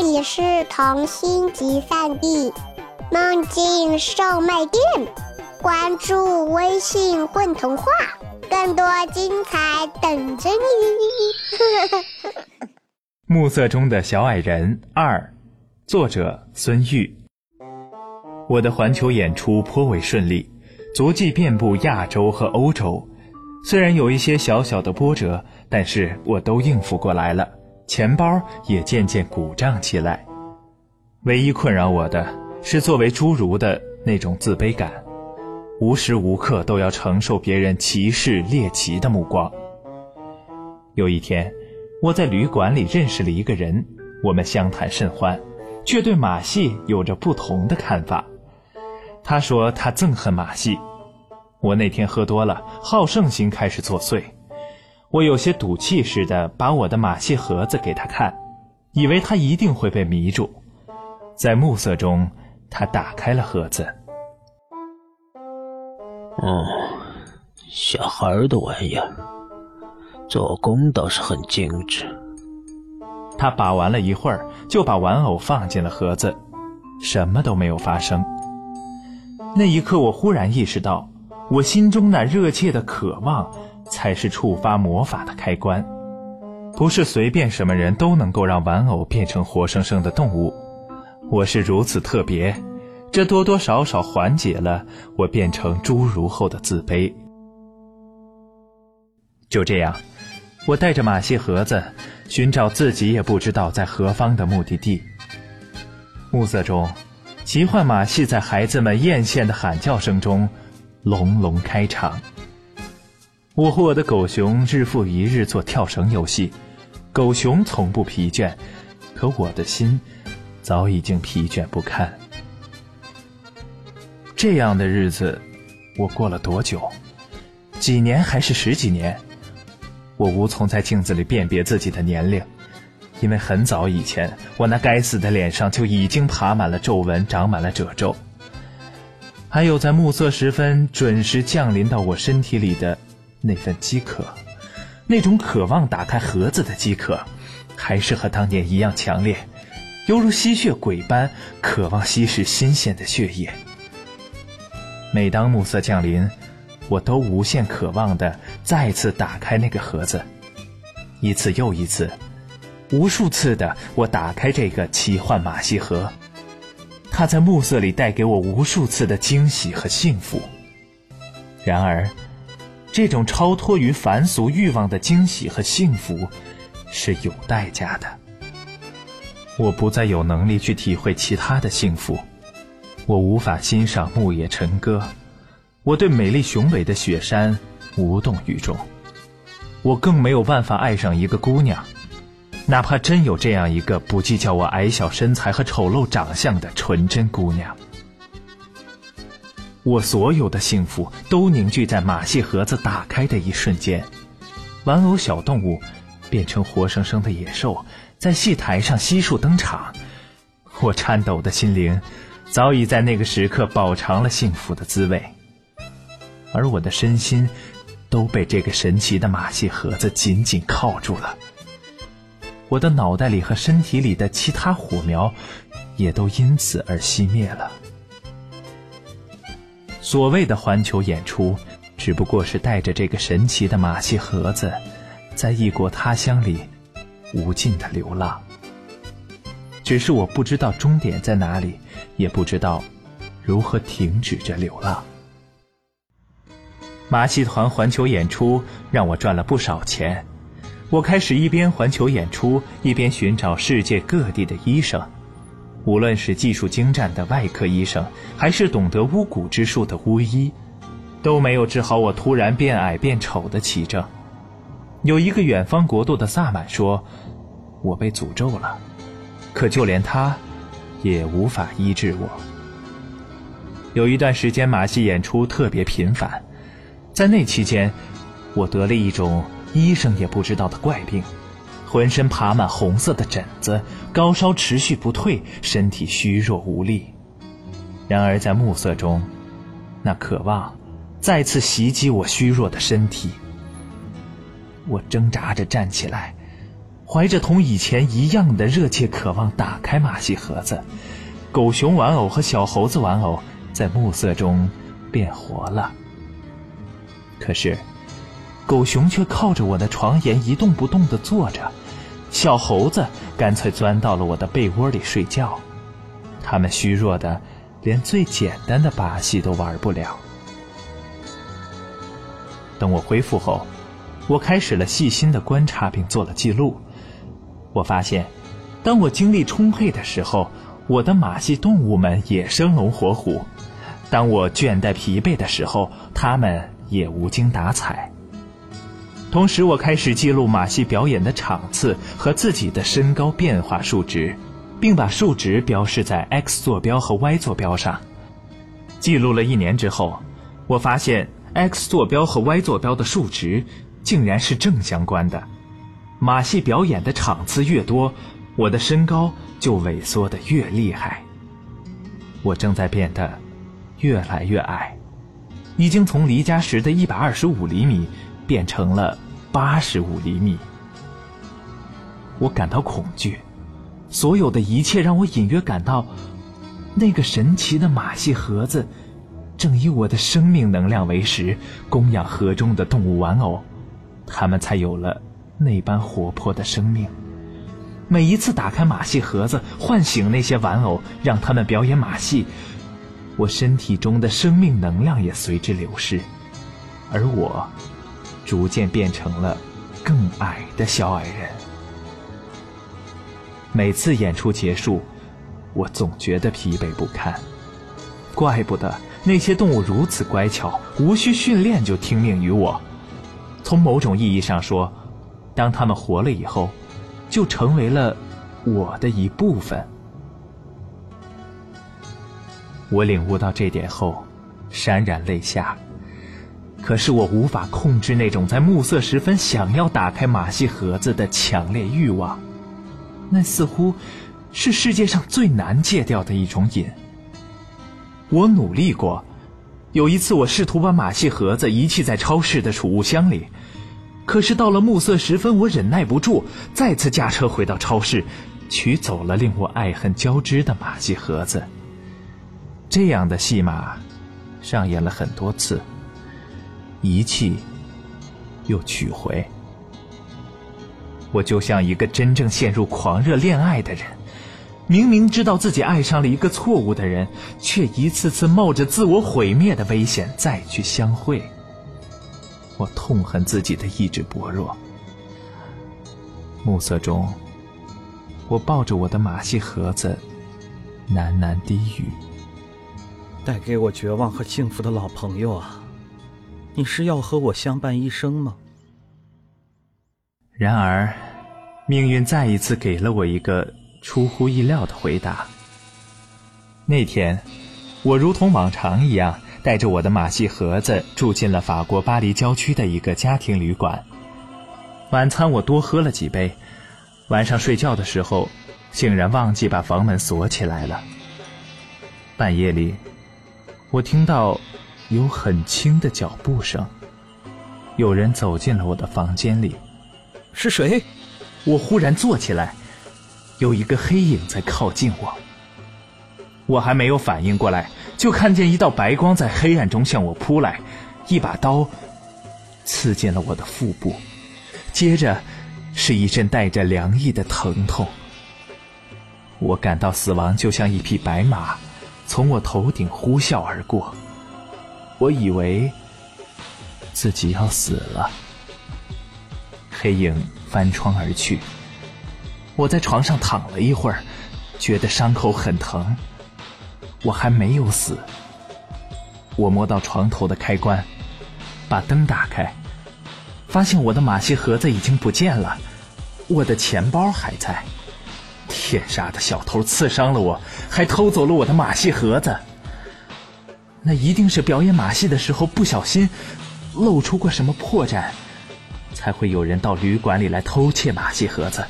这里是童心集散地，梦境售卖店。关注微信“混童话”，更多精彩等着你。暮色中的小矮人二，作者孙玉。我的环球演出颇为顺利，足迹遍布亚洲和欧洲。虽然有一些小小的波折，但是我都应付过来了，钱包也渐渐鼓胀起来。唯一困扰我的是作为侏儒的那种自卑感，无时无刻都要承受别人歧视猎奇的目光。有一天，我在旅馆里认识了一个人，我们相谈甚欢，却对马戏有着不同的看法。他说他憎恨马戏。我那天喝多了，好胜心开始作祟。我有些赌气似的把我的马戏盒子给他看，以为他一定会被迷住。在暮色中，他打开了盒子。哦，小孩的玩意儿，做工倒是很精致。他把玩了一会儿，就把玩偶放进了盒子，什么都没有发生。那一刻，我忽然意识到。我心中那热切的渴望，才是触发魔法的开关。不是随便什么人都能够让玩偶变成活生生的动物。我是如此特别，这多多少少缓解了我变成侏儒后的自卑。就这样，我带着马戏盒子，寻找自己也不知道在何方的目的地。暮色中，奇幻马戏在孩子们艳羡的喊叫声中。隆隆开场。我和我的狗熊日复一日做跳绳游戏，狗熊从不疲倦，可我的心早已经疲倦不堪。这样的日子，我过了多久？几年还是十几年？我无从在镜子里辨别自己的年龄，因为很早以前，我那该死的脸上就已经爬满了皱纹，长满了褶皱。还有在暮色时分准时降临到我身体里的那份饥渴，那种渴望打开盒子的饥渴，还是和当年一样强烈，犹如吸血鬼般渴望吸食新鲜的血液。每当暮色降临，我都无限渴望的再次打开那个盒子，一次又一次，无数次的我打开这个奇幻马戏盒。它在暮色里带给我无数次的惊喜和幸福。然而，这种超脱于凡俗欲望的惊喜和幸福，是有代价的。我不再有能力去体会其他的幸福，我无法欣赏牧野晨歌，我对美丽雄伟的雪山无动于衷，我更没有办法爱上一个姑娘。哪怕真有这样一个不计较我矮小身材和丑陋长相的纯真姑娘，我所有的幸福都凝聚在马戏盒子打开的一瞬间，玩偶小动物变成活生生的野兽，在戏台上悉数登场。我颤抖的心灵早已在那个时刻饱尝了幸福的滋味，而我的身心都被这个神奇的马戏盒子紧紧铐住了。我的脑袋里和身体里的其他火苗，也都因此而熄灭了。所谓的环球演出，只不过是带着这个神奇的马戏盒子，在异国他乡里无尽的流浪。只是我不知道终点在哪里，也不知道如何停止这流浪。马戏团环球演出让我赚了不少钱。我开始一边环球演出，一边寻找世界各地的医生，无论是技术精湛的外科医生，还是懂得巫蛊之术的巫医，都没有治好我突然变矮变丑的奇症。有一个远方国度的萨满说，我被诅咒了，可就连他，也无法医治我。有一段时间马戏演出特别频繁，在那期间，我得了一种。医生也不知道的怪病，浑身爬满红色的疹子，高烧持续不退，身体虚弱无力。然而在暮色中，那渴望再次袭击我虚弱的身体。我挣扎着站起来，怀着同以前一样的热切渴望打开马戏盒子。狗熊玩偶和小猴子玩偶在暮色中变活了。可是，狗熊却靠着我的床沿一动不动地坐着，小猴子干脆钻到了我的被窝里睡觉。他们虚弱的，连最简单的把戏都玩不了。等我恢复后，我开始了细心的观察并做了记录。我发现，当我精力充沛的时候，我的马戏动物们也生龙活虎；当我倦怠疲惫的时候，它们也无精打采。同时，我开始记录马戏表演的场次和自己的身高变化数值，并把数值标示在 X 坐标和 Y 坐标上。记录了一年之后，我发现 X 坐标和 Y 坐标的数值竟然是正相关的。马戏表演的场次越多，我的身高就萎缩的越厉害。我正在变得越来越矮，已经从离家时的一百二十五厘米。变成了八十五厘米。我感到恐惧，所有的一切让我隐约感到，那个神奇的马戏盒子，正以我的生命能量为食，供养盒中的动物玩偶，它们才有了那般活泼的生命。每一次打开马戏盒子，唤醒那些玩偶，让他们表演马戏，我身体中的生命能量也随之流失，而我。逐渐变成了更矮的小矮人。每次演出结束，我总觉得疲惫不堪。怪不得那些动物如此乖巧，无需训练就听命于我。从某种意义上说，当它们活了以后，就成为了我的一部分。我领悟到这点后，潸然泪下。可是我无法控制那种在暮色时分想要打开马戏盒子的强烈欲望，那似乎是世界上最难戒掉的一种瘾。我努力过，有一次我试图把马戏盒子遗弃在超市的储物箱里，可是到了暮色时分，我忍耐不住，再次驾车回到超市，取走了令我爱恨交织的马戏盒子。这样的戏码上演了很多次。遗弃，又取回。我就像一个真正陷入狂热恋爱的人，明明知道自己爱上了一个错误的人，却一次次冒着自我毁灭的危险再去相会。我痛恨自己的意志薄弱。暮色中，我抱着我的马戏盒子，喃喃低语：“带给我绝望和幸福的老朋友啊！”你是要和我相伴一生吗？然而，命运再一次给了我一个出乎意料的回答。那天，我如同往常一样，带着我的马戏盒子住进了法国巴黎郊区的一个家庭旅馆。晚餐我多喝了几杯，晚上睡觉的时候，竟然忘记把房门锁起来了。半夜里，我听到。有很轻的脚步声，有人走进了我的房间里。是谁？我忽然坐起来，有一个黑影在靠近我。我还没有反应过来，就看见一道白光在黑暗中向我扑来，一把刀刺进了我的腹部，接着是一阵带着凉意的疼痛。我感到死亡就像一匹白马，从我头顶呼啸而过。我以为自己要死了，黑影翻窗而去。我在床上躺了一会儿，觉得伤口很疼。我还没有死。我摸到床头的开关，把灯打开，发现我的马戏盒子已经不见了，我的钱包还在。天杀的小偷刺伤了我，还偷走了我的马戏盒子。那一定是表演马戏的时候不小心露出过什么破绽，才会有人到旅馆里来偷窃马戏盒子。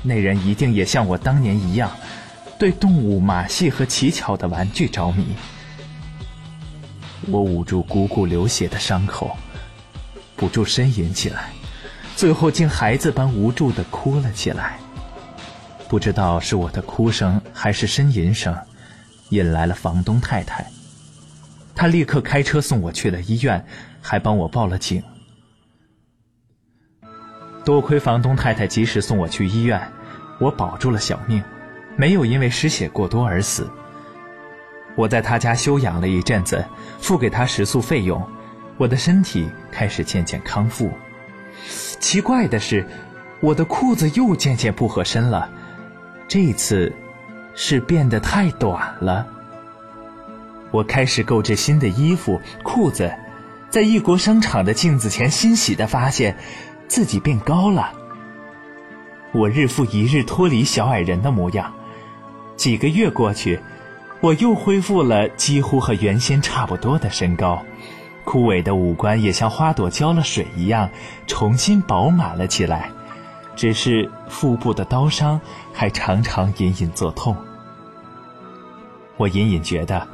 那人一定也像我当年一样，对动物、马戏和奇巧的玩具着迷。我捂住汩汩流血的伤口，不住呻吟起来，最后竟孩子般无助地哭了起来。不知道是我的哭声还是呻吟声，引来了房东太太。他立刻开车送我去了医院，还帮我报了警。多亏房东太太及时送我去医院，我保住了小命，没有因为失血过多而死。我在他家休养了一阵子，付给他食宿费用，我的身体开始渐渐康复。奇怪的是，我的裤子又渐渐不合身了。这次，是变得太短了。我开始购置新的衣服、裤子，在异国商场的镜子前欣喜的发现，自己变高了。我日复一日脱离小矮人的模样，几个月过去，我又恢复了几乎和原先差不多的身高，枯萎的五官也像花朵浇了水一样，重新饱满了起来。只是腹部的刀伤还常常隐隐作痛，我隐隐觉得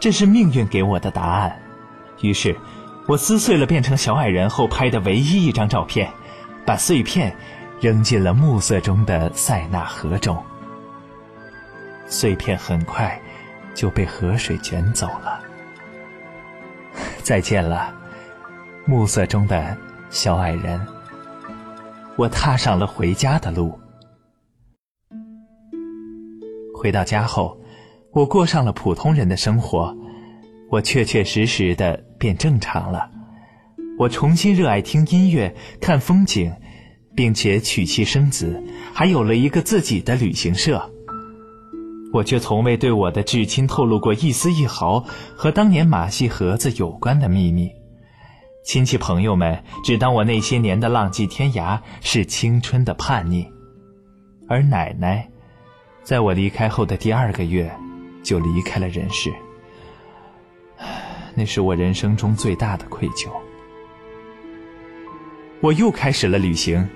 这是命运给我的答案。于是，我撕碎了变成小矮人后拍的唯一一张照片，把碎片扔进了暮色中的塞纳河中。碎片很快就被河水卷走了。再见了，暮色中的小矮人。我踏上了回家的路。回到家后，我过上了普通人的生活，我确确实实的变正常了。我重新热爱听音乐、看风景，并且娶妻生子，还有了一个自己的旅行社。我却从未对我的至亲透露过一丝一毫和当年马戏盒子有关的秘密。亲戚朋友们只当我那些年的浪迹天涯是青春的叛逆，而奶奶，在我离开后的第二个月，就离开了人世。那是我人生中最大的愧疚。我又开始了旅行，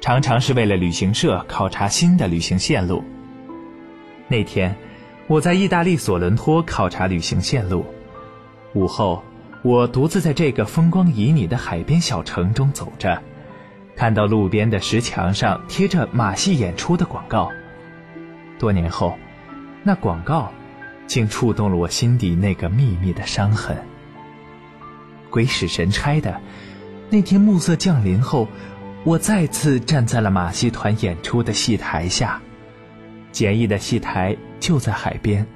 常常是为了旅行社考察新的旅行线路。那天，我在意大利索伦托考察旅行线路，午后。我独自在这个风光旖旎的海边小城中走着，看到路边的石墙上贴着马戏演出的广告。多年后，那广告竟触动了我心底那个秘密的伤痕。鬼使神差的，那天暮色降临后，我再次站在了马戏团演出的戏台下。简易的戏台就在海边，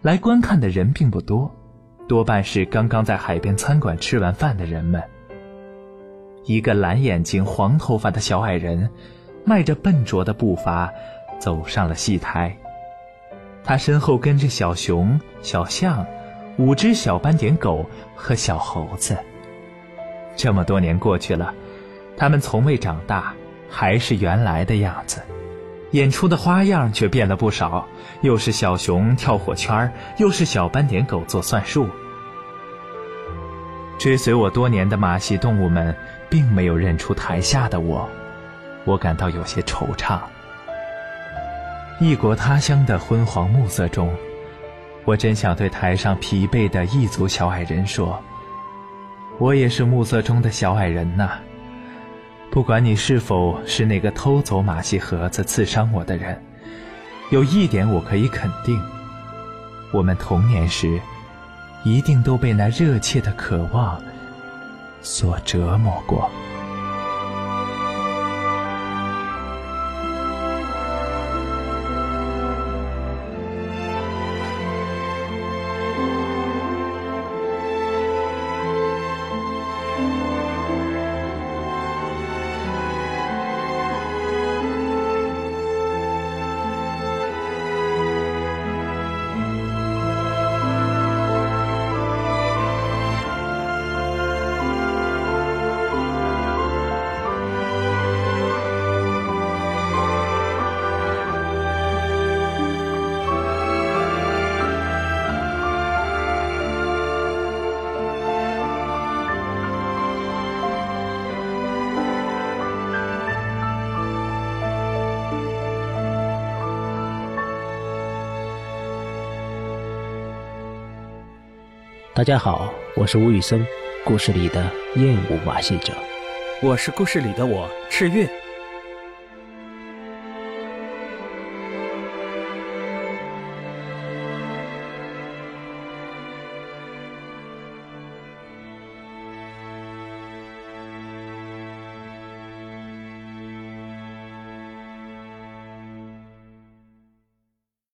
来观看的人并不多。多半是刚刚在海边餐馆吃完饭的人们。一个蓝眼睛、黄头发的小矮人，迈着笨拙的步伐，走上了戏台。他身后跟着小熊、小象、五只小斑点狗和小猴子。这么多年过去了，他们从未长大，还是原来的样子。演出的花样却变了不少，又是小熊跳火圈又是小斑点狗做算术。追随我多年的马戏动物们，并没有认出台下的我，我感到有些惆怅。异国他乡的昏黄暮色中，我真想对台上疲惫的异族小矮人说：“我也是暮色中的小矮人呐。”不管你是否是那个偷走马戏盒子、刺伤我的人，有一点我可以肯定：我们童年时一定都被那热切的渴望所折磨过。大家好，我是吴宇森，故事里的厌恶马戏者。我是故事里的我，赤月。